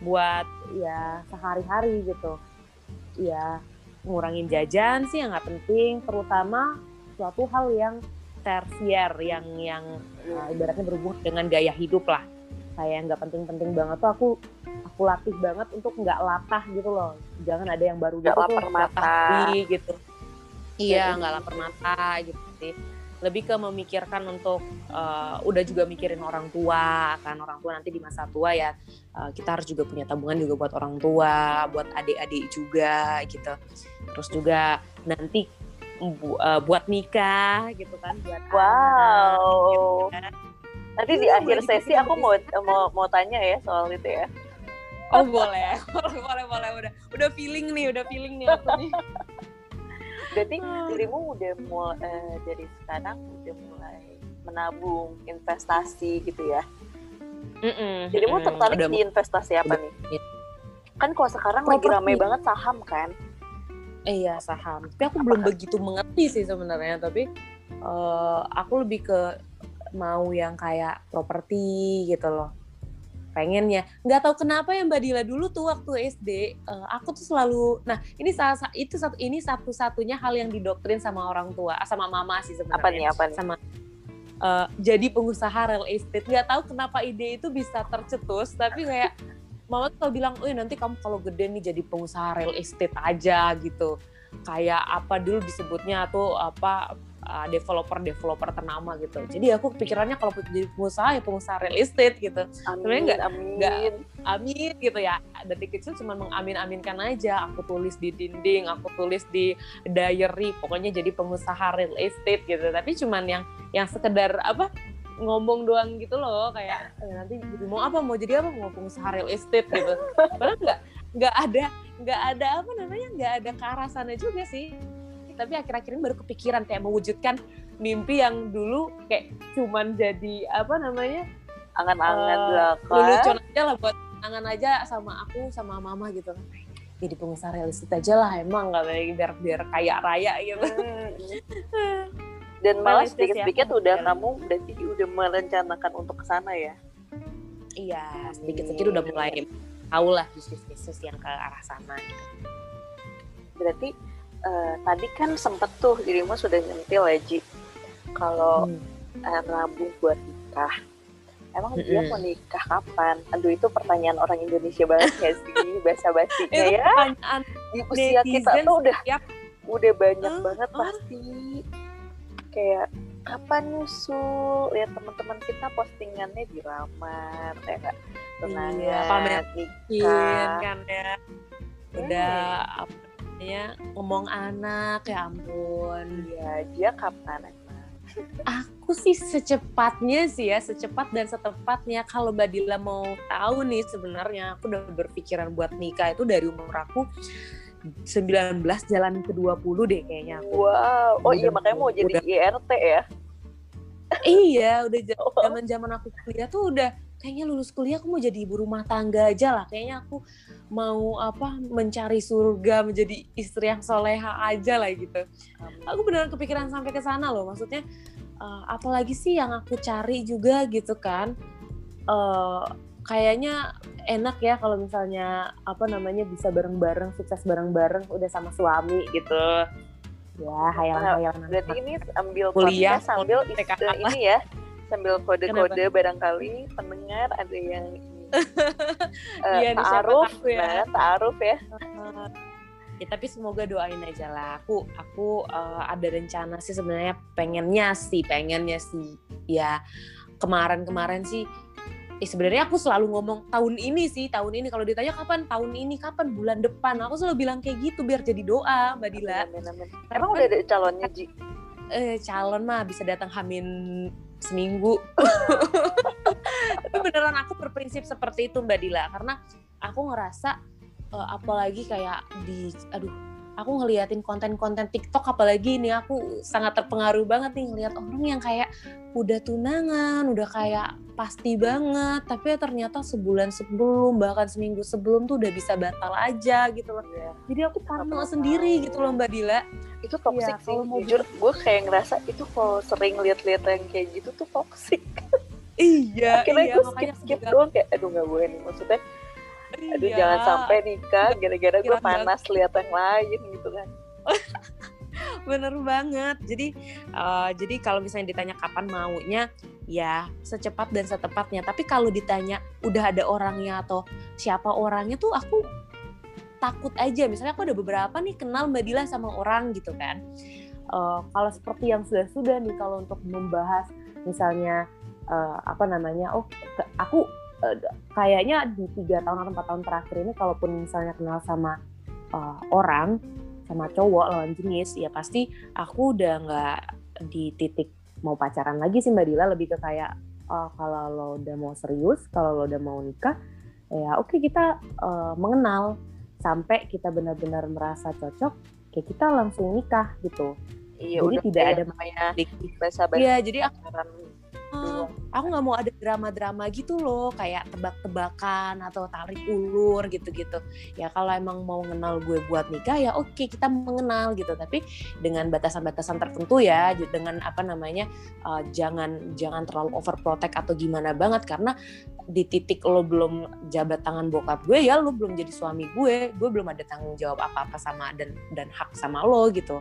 buat ya sehari-hari gitu. Ya ngurangin jajan sih yang nggak penting terutama suatu hal yang tersier yang yang uh, ibaratnya berhubungan dengan gaya hidup lah kayak yang nggak penting-penting banget tuh aku aku latih banget untuk nggak latah gitu loh. Jangan ada yang baru Nggak gitu lapar mata. gitu. Iya Jadi- nggak lapar mata gitu sih. Lebih ke memikirkan untuk uh, udah juga mikirin orang tua kan orang tua nanti di masa tua ya uh, kita harus juga punya tabungan juga buat orang tua buat adik-adik juga gitu. Terus juga nanti bu- uh, buat nikah gitu kan buat anak, wow gitu kan. Nanti di Iya, akhir sesi aku mau mau mau tanya ya soal itu ya. Oh boleh, boleh, boleh, udah, udah feeling nih, udah feeling nih aku nih. berarti Hmm. dirimu udah mulai eh, dari sekarang udah mulai menabung investasi gitu ya? Mm-mm, dirimu mm-mm, tertarik udah di investasi apa udah- nih? kan kalau sekarang lagi ramai banget saham kan? Eh, Iya saham. Tapi aku belum begitu mengerti sih sebenarnya. Tapi eh, aku lebih ke mau yang kayak properti gitu loh. Pengennya. Nggak tahu kenapa ya Mbak Dila dulu tuh waktu SD, eh, aku tuh selalu. Nah ini salah sa- itu satu ini satu-satunya hal yang didoktrin sama orang tua, ah, sama mama sih sebenarnya. apa nih apa nih sama eh, jadi pengusaha real estate nggak tahu kenapa ide itu bisa tercetus tapi kayak mama tuh bilang oh nanti kamu kalau gede nih jadi pengusaha real estate aja gitu kayak apa dulu disebutnya tuh apa developer developer ternama gitu. Jadi aku pikirannya kalau jadi pengusaha ya pengusaha real estate gitu. Sebenarnya nggak- amin nggak- amin. gitu ya. Dari kecil cuma mengamin-aminkan aja. Aku tulis di dinding aku tulis di diary pokoknya jadi pengusaha real estate gitu. Tapi cuman yang yang sekedar apa ngomong doang gitu loh. Kayak "Eh, nanti jadi mau apa? Mau jadi apa? Mau pengusaha real estate gitu. Padahal nggak nggak ada nggak ada apa namanya nggak ada ke arah sana juga sih tapi akhir-akhir ini baru kepikiran kayak mewujudkan mimpi yang dulu kayak cuman jadi apa namanya angan-angan Eh, belaka lelucon aja lah buat tangan aja sama aku sama mama gitu kan jadi pengusaha real estate aja lah emang nggak biar biar kaya raya gitu Hmm. dan malah Realistis ya, sedikit-sedikit udah pikir. kamu berarti udah merencanakan untuk ke sana ya iya sedikit sedikit udah mulai tahu lah bisnis bisnis yang ke arah sana gitu. berarti eh, tadi kan sempet tuh dirimu sudah nyentil ya Ji. Kalau Hmm. nabung buat nikah. Emang dia Mm-mm. mau nikah kapan? Aduh itu pertanyaan orang Indonesia banget ya sih? Bahasa basinya ya. pertanyaan di usia kita tuh udah setiap udah banyak Eh, banget eh. pasti. Kayak kapan nyusul? Lihat teman-teman kita postingannya dilamar kayak nggak? Tunangan Iya, pamer nikah. kan ya. Udah apa namanya ngomong anak ya ampun Iya, dia kapan? Aku sih secepatnya sih ya, secepat dan setepatnya. Kalau Mbak Dila mau tahu nih sebenarnya aku udah berpikiran buat nikah itu dari umur aku 19 jalan ke 20 deh kayaknya aku. Wow, oh iya Udah- makanya mau jadi udah- IRT ya? iya, udah Oh. zaman-zaman aku kuliah tuh udah kayaknya lulus kuliah aku mau jadi ibu rumah tangga aja lah. Kayaknya aku mau apa mencari surga menjadi istri yang soleha aja lah gitu. Aku beneran kepikiran sampai ke sana loh. Maksudnya uh, apalagi sih yang aku cari juga gitu kan. Uh, kayaknya enak ya kalau misalnya apa namanya bisa bareng-bareng sukses bareng-bareng udah sama suami gitu. Ya hayalan-hayalan berarti ini ambil kuliah sambil ini ya sambil kode-kode barangkali pendengar ada yang uh, iya, taaruf ya. nah taaruf ya. Ya tapi semoga doain aja lah. Aku aku uh, ada rencana sih sebenarnya pengennya sih pengennya sih. Ya kemarin-kemarin sih eh, sebenarnya aku selalu ngomong tahun ini sih tahun ini. Kalau ditanya kapan tahun ini kapan? Bulan depan. Aku selalu bilang kayak gitu biar jadi doa mbak Dila. Amin, amin. emang udah ada calonnya Ji? Eh, calon mah bisa datang hamin seminggu. Tapi beneran aku berprinsip seperti itu mbak Dila. Karena aku ngerasa uh, apalagi kayak di aduh aku ngeliatin konten-konten TikTok apalagi ini aku sangat terpengaruh banget nih ngeliat orang yang kayak udah tunangan, udah kayak pasti banget, tapi ya ternyata sebulan sebelum bahkan seminggu sebelum tuh udah bisa batal aja gitu loh. Yeah. Jadi aku parno sendiri gitu loh Mbak Dila. Itu toxic ya, sih, jujur gue kayak ngerasa itu kalau sering lihat-lihat yang kayak gitu tuh toxic. iya, Akhirnya iya, gue skip, skip doang kayak aduh gak boleh nih maksudnya aduh iya. jangan sampai nikah gara-gara gue panas lihat yang lain gitu kan. Bener banget. Jadi uh, jadi kalau misalnya ditanya kapan maunya ya secepat dan setepatnya. Tapi kalau ditanya udah ada orangnya atau siapa orangnya tuh aku takut aja. Misalnya aku ada beberapa nih kenal mbak Dila sama orang gitu kan. Uh, kalau seperti yang sudah sudah nih kalau untuk membahas misalnya uh, apa namanya oh aku uh, kayaknya di tiga tahun atau empat tahun terakhir ini kalaupun misalnya kenal sama uh, orang sama cowok lawan jenis ya pasti aku udah nggak di titik mau pacaran lagi sih mbak Dila. Lebih ke kayak oh, kalau lo udah mau serius kalau lo udah mau nikah ya oke okay, kita uh, mengenal sampai kita benar-benar merasa cocok kayak kita langsung nikah gitu. Iya, jadi tidak ada namanya bahasa Iya, jadi aku aku nggak mau ada drama-drama gitu loh kayak tebak-tebakan atau tarik ulur gitu-gitu. Ya kalau emang mau kenal gue buat nikah ya oke kita mengenal gitu. Tapi dengan batasan-batasan tertentu ya dengan apa namanya uh, jangan jangan terlalu overprotect atau gimana banget. Karena di titik lo belum jabat tangan bokap gue ya lo belum jadi suami gue gue belum ada tanggung jawab apa-apa sama dan dan hak sama lo gitu.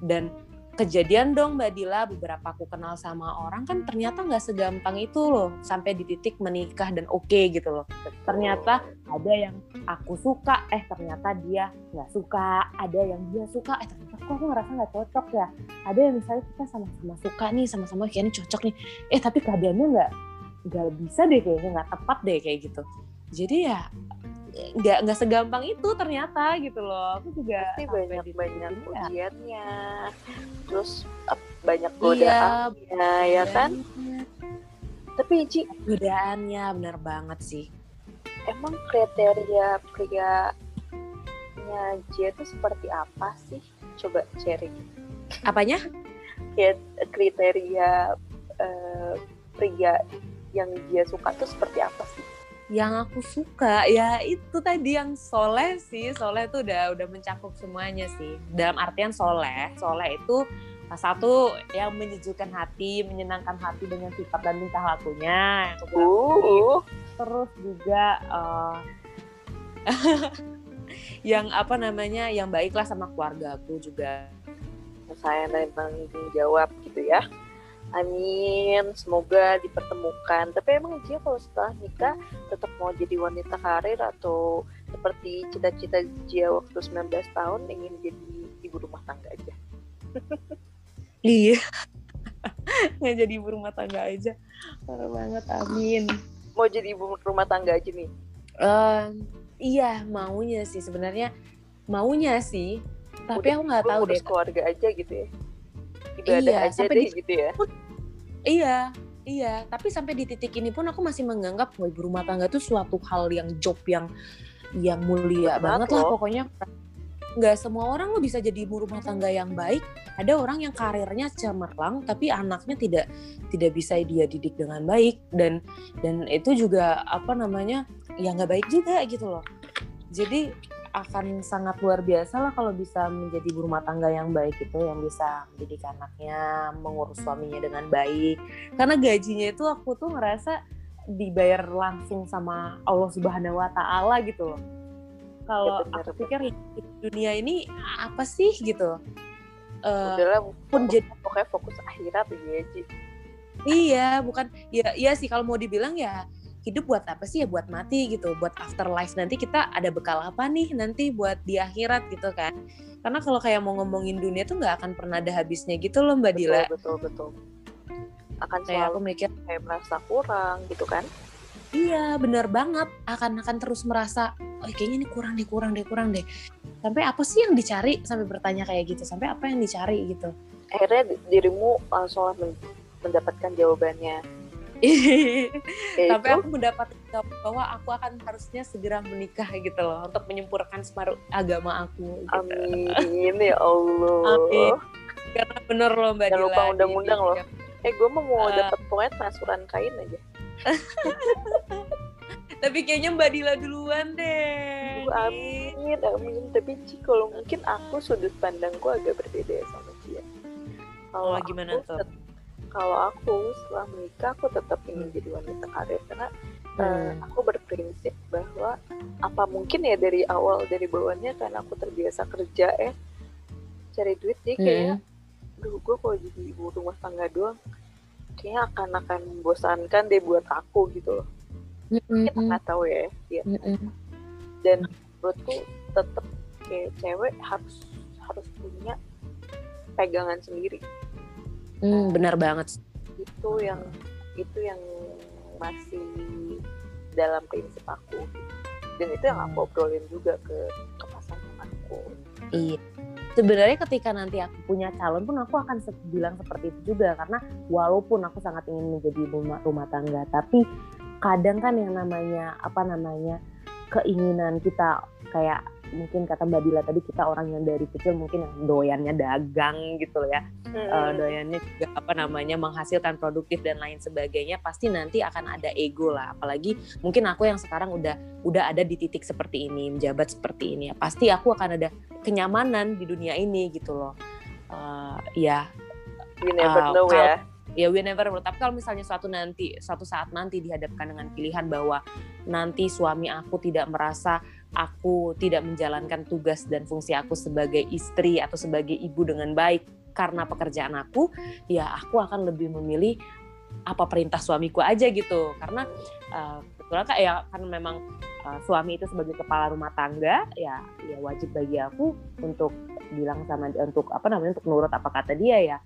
Dan kejadian dong Mbak Dila beberapa aku kenal sama orang kan ternyata nggak segampang itu loh sampai di titik menikah dan oke okay gitu loh. Ternyata ada yang aku suka eh ternyata dia nggak suka ada yang dia suka eh ternyata kok aku ngerasa nggak cocok ya? Ada yang misalnya kita sama-sama suka nih sama-sama kayaknya cocok nih. Eh tapi keadaannya nggak nggak bisa deh kayaknya nggak tepat deh kayak gitu. Jadi ya nggak nggak segampang itu ternyata gitu loh. Aku juga pasti banyak banyak ujiannya. Terus banyak godaannya iya, ya kan? tapi Ci godaannya benar banget sih. emang kriteria pria nya itu seperti apa sih? Coba sharing. Apanya? Kriteria uh, pria yang dia suka tuh seperti apa sih yang aku suka ya itu tadi yang soleh sih. Soleh itu udah udah mencakup semuanya sih. Dalam artian soleh soleh itu satu yang menyejukkan hati menyenangkan hati dengan sifat dan tingkah lakunya. Yang uh. terus juga uh, yang apa namanya yang baiklah sama keluarga aku juga. Saya dan tanggung jawab gitu ya Amin, semoga dipertemukan. Tapi emang dia kalau setelah nikah tetap mau jadi wanita karir atau seperti cita-cita dia waktu 19 tahun ingin jadi ibu rumah tangga aja. iya. Nggak jadi ibu rumah tangga aja. Parah banget, amin. Mau jadi ibu rumah tangga aja nih? Uh, iya, maunya sih sebenarnya. Maunya sih. Tapi Udah, aku nggak tahu deh. keluarga aja gitu ya ibadah iya, aja deh gitu ya. iya iya tapi sampai di titik ini pun aku masih menganggap bahwa ibu rumah tangga itu suatu hal yang job yang yang mulia Betul banget lah pokoknya. Nggak semua orang lo bisa jadi ibu rumah tangga yang baik. Ada orang yang karirnya cemerlang tapi anaknya tidak tidak bisa dia didik dengan baik. Dan dan itu juga apa namanya ya nggak baik juga gitu loh. Jadi akan sangat luar biasa lah kalau bisa menjadi ibu rumah tangga yang baik itu yang bisa mendidik anaknya mengurus suaminya dengan baik. Karena gajinya itu aku tuh ngerasa dibayar langsung sama Allah Subhanahu Wa Taala gitu loh. Kalau ya, aku pikir dunia ini apa sih gitu? Uh, udahlah pun jadi pokoknya fokus akhirat ya Ji. Iya bukan ya iya sih kalau mau dibilang ya hidup buat apa sih ya buat mati gitu buat afterlife nanti kita ada bekal apa nih nanti buat di akhirat gitu kan karena kalau kayak mau ngomongin dunia tuh nggak akan pernah ada habisnya gitu loh mbak betul, Dila betul betul akan kayak aku mikir kayak merasa kurang gitu kan Iya, bener banget. Akan akan terus merasa, oh kayaknya ini kurang deh, kurang deh, kurang deh. Sampai apa sih yang dicari? Sampai bertanya kayak gitu. Sampai apa yang dicari gitu? Akhirnya dirimu langsung mendapatkan jawabannya. Sampai aku mendapat bahwa aku akan harusnya segera menikah gitu loh untuk menyempurnakan separuh agama aku. Gitu. Amin ya Allah. Amin. Karena bener loh Mbak Jangan lupa undang-undang loh. Eh gue mau mau uh, dapat pokoknya transferan kain aja. Tapi kayaknya Mbak Dila duluan deh. Uh, amin, amin. Tapi Ci, kalau mungkin aku sudut pandangku agak berbeda sama dia. Kalau oh, gimana tuh? Kalau aku setelah menikah aku tetap ingin jadi wanita karir karena hmm. uh, aku berprinsip bahwa apa mungkin ya dari awal dari bawahnya karena aku terbiasa kerja ya cari duit jadi kayak hmm. duh gue kalau jadi ibu rumah tangga doang kayaknya akan akan membosankan deh buat aku gitu loh mm-hmm. kita nggak tahu ya, ya. Mm-hmm. dan menurutku tetap kayak cewek harus harus punya pegangan sendiri mm, benar banget. itu yang itu yang masih dalam prinsip aku. Dan itu yang aku obrolin juga ke ke pasangan aku iya. Sebenarnya ketika nanti aku punya calon pun aku akan bilang seperti itu juga. Karena walaupun aku sangat ingin menjadi rumah, rumah tangga tapi kadang kan yang namanya apa namanya keinginan kita kayak mungkin kata Mbak Dila tadi kita orang yang dari kecil mungkin yang doyannya dagang gitu loh ya. Hmm. uh, doyannya juga apa namanya menghasilkan produktif dan lain sebagainya pasti nanti akan ada ego lah. Apalagi mungkin aku yang sekarang udah udah ada di titik seperti ini menjabat seperti ini ya pasti aku akan ada kenyamanan di dunia ini gitu loh. Uh, ya you never uh, know ya. ya we never know. Tapi kalau misalnya suatu nanti suatu saat nanti dihadapkan dengan pilihan bahwa nanti suami aku tidak merasa aku tidak menjalankan tugas dan fungsi aku sebagai istri atau sebagai ibu dengan baik karena pekerjaan aku, ya aku akan lebih memilih apa perintah suamiku aja gitu. Karena uh, kebetulan kan ya kan memang uh, suami itu sebagai kepala rumah tangga, ya ya wajib bagi aku untuk bilang sama untuk apa namanya untuk nurut apa kata dia ya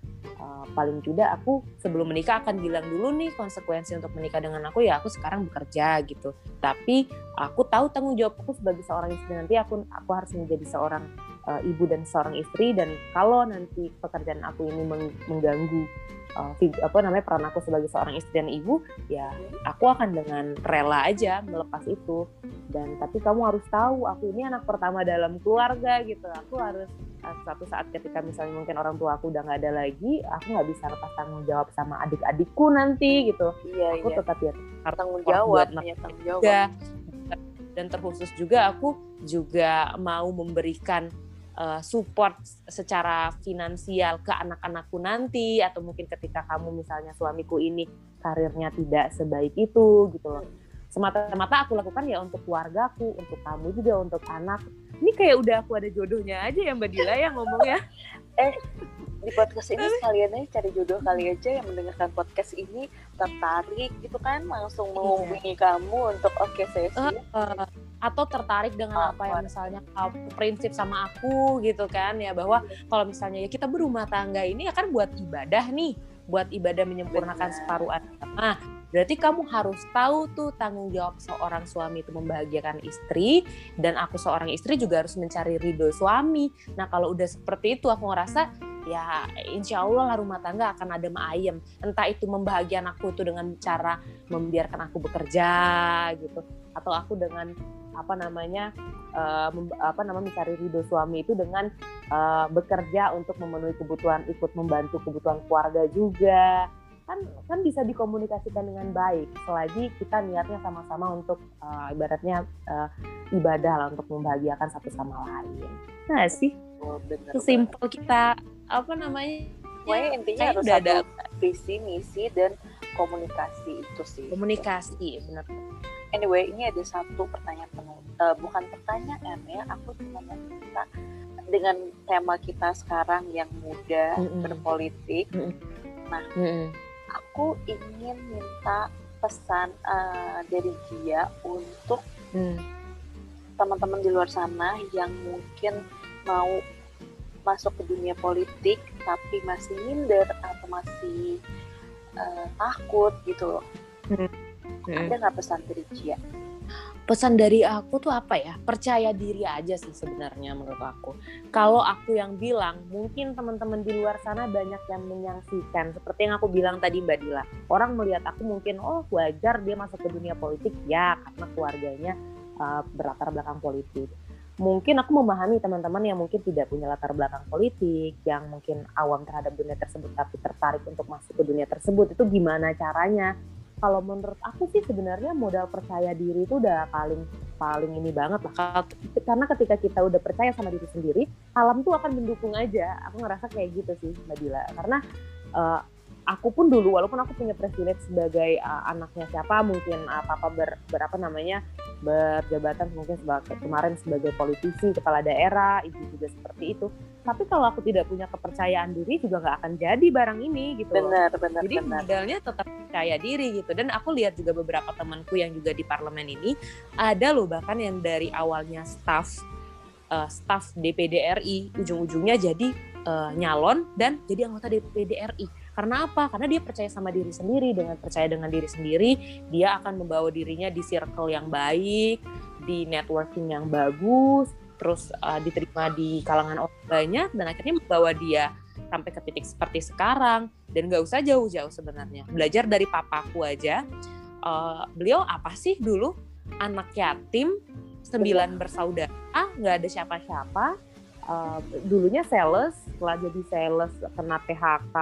uh, paling tidak aku sebelum menikah akan bilang dulu nih konsekuensi untuk menikah dengan aku ya aku sekarang bekerja gitu. Tapi aku tahu tanggung jawabku sebagai seorang istri. Nanti aku aku harus menjadi seorang uh, ibu dan seorang istri. Dan kalau nanti pekerjaan aku ini mengganggu uh, apa namanya peran aku sebagai seorang istri dan ibu ya aku akan dengan rela aja melepas itu. Dan tapi kamu harus tahu aku ini anak pertama dalam keluarga gitu. Aku harus uh, suatu saat ketika misalnya mungkin orang tua aku udah nggak ada lagi aku nggak bisa lepas tanggung jawab sama adik-adikku nanti gitu. Iya, aku iya. tetap ya tanggung jawab punya tanggung jawab. dan terkhusus juga aku juga mau memberikan uh, support secara finansial ke anak-anakku nanti atau mungkin ketika kamu misalnya suamiku ini karirnya tidak sebaik itu gitu loh. Semata-mata aku lakukan ya untuk keluargaku untuk kamu juga untuk anak. Ini kayak udah aku ada jodohnya aja ya Mbak Dila ya eh di podcast ini sekalian aja cari jodoh kali aja yang mendengarkan podcast ini tertarik gitu kan langsung iya. menghubungi iya. kamu untuk oke okay, sesi uh, uh, atau tertarik dengan oh, apa yang misalnya uh, prinsip sama aku gitu kan ya bahwa kalau misalnya ya kita berumah tangga ini akan buat ibadah nih buat ibadah menyempurnakan Benar. separuh agama berarti kamu harus tahu tuh tanggung jawab seorang suami itu membahagiakan istri dan aku seorang istri juga harus mencari ridho suami nah kalau udah seperti itu aku ngerasa ya insya Allah lah rumah tangga akan ada ayem. Entah itu membahagiakan aku itu dengan cara membiarkan aku bekerja gitu. Atau aku dengan apa namanya uh, apa namanya mencari ridho suami itu dengan uh, bekerja untuk memenuhi kebutuhan ikut membantu kebutuhan keluarga juga. Kan kan bisa dikomunikasikan dengan baik selagi kita niatnya sama-sama untuk uh, ibaratnya uh, ibadah lah untuk membahagiakan satu sama lain. Nah sih. Oh, sesimpel kita apa namanya Pokoknya intinya harus udah ada visi misi dan komunikasi itu sih komunikasi benar anyway ini ada satu pertanyaan penuh uh, bukan pertanyaan ya aku cuma minta dengan tema kita sekarang yang muda mm -hmm. berpolitik mm -hmm. nah mm -hmm aku ingin minta pesan uh, dari dia untuk hmm. teman-teman di luar sana yang mungkin mau masuk ke dunia politik tapi masih minder atau masih uh, takut gitu loh. Hmm. Hmm. Ada nggak pesan dari dia? pesan dari aku tuh apa ya percaya diri aja sih sebenarnya menurut aku kalau aku yang bilang mungkin teman-teman di luar sana banyak yang menyaksikan seperti yang aku bilang tadi mbak Dila orang melihat aku mungkin oh wajar dia masuk ke dunia politik ya karena keluarganya uh, berlatar belakang politik mungkin aku memahami teman-teman yang mungkin tidak punya latar belakang politik yang mungkin awam terhadap dunia tersebut tapi tertarik untuk masuk ke dunia tersebut. Itu gimana caranya? Kalau menurut aku sih sebenarnya modal percaya diri itu udah paling paling ini banget lah. Karena ketika kita udah percaya sama diri sendiri alam tuh akan mendukung aja. Aku ngerasa kayak gitu sih mbak Dila. Karena uh, aku pun dulu walaupun aku punya privilege sebagai uh, anaknya siapa mungkin apa apa ber, berapa namanya berjabatan mungkin sebagai kemarin sebagai politisi kepala daerah ibu juga seperti itu. Tapi kalau aku tidak punya kepercayaan diri juga nggak akan jadi barang ini gitu benar benar jadi benar. modalnya tetap percaya diri gitu. Dan aku lihat juga beberapa temanku yang juga di parlemen ini ada loh bahkan yang dari awalnya staff uh, staff DPD RI ujung-ujungnya jadi uh, nyalon dan jadi anggota DPD RI karena apa? Karena dia percaya sama diri sendiri. Dengan percaya dengan diri sendiri, dia akan membawa dirinya di circle yang baik, di networking yang bagus, terus uh, diterima di kalangan orang banyak, dan akhirnya membawa dia sampai ke titik seperti sekarang. Dan gak usah jauh-jauh sebenarnya. Belajar dari papaku aja. Uh, beliau apa sih dulu? Anak yatim, sembilan bersaudara, nggak ada siapa-siapa. Uh, dulunya sales, setelah jadi sales kena PHK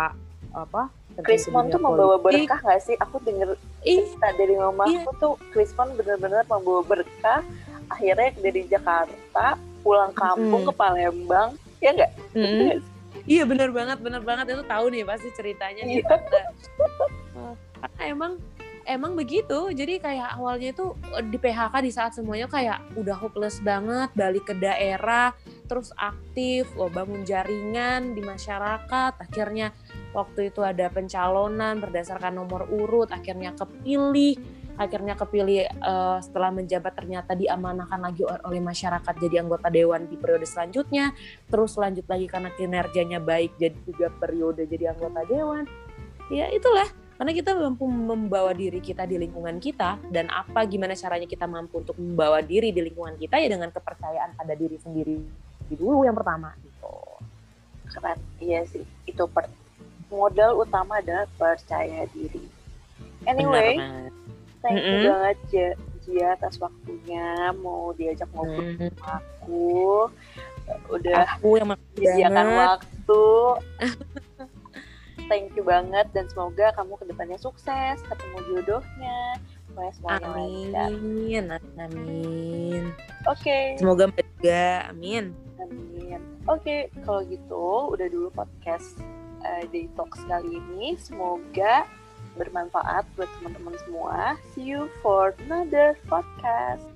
apa Krismon tuh membawa berkah nggak sih? Aku denger cerita dari mamaku iya. tuh Krismon bener-bener membawa berkah. Akhirnya dari Jakarta pulang kampung mm. ke Palembang, ya nggak? Mm. iya bener banget, bener banget itu tahu nih pasti ceritanya nih. Iya. Karena emang emang begitu jadi kayak awalnya itu eh, di PHK di saat semuanya kayak udah hopeless banget balik ke daerah terus aktif lo bangun jaringan di masyarakat akhirnya waktu itu ada pencalonan berdasarkan nomor urut akhirnya kepilih akhirnya kepilih uh, setelah menjabat ternyata diamanahkan lagi oleh masyarakat jadi anggota dewan di periode selanjutnya terus lanjut lagi karena kinerjanya baik jadi juga periode jadi anggota dewan. Ya itulah. Karena kita mampu membawa diri kita di lingkungan kita dan apa gimana caranya kita mampu untuk membawa diri di lingkungan kita ya dengan kepercayaan pada diri sendiri dulu yang pertama gitu. Keren. Iya sih. Itu per modal utama adalah percaya diri. Anyway, thank you mm -hmm. banget Jia atas waktunya mau diajak ngobrol mm -hmm. sama aku. Udah aku yang menyediakan waktu. thank you banget dan semoga kamu ke depannya sukses, ketemu jodohnya. Semuanya amin, amin. Oke. Okay. Semoga juga, amin. Amin. Oke, okay, kalau gitu udah dulu podcast uh, Detox kali ini. Semoga bermanfaat buat teman-teman semua. See you for another podcast.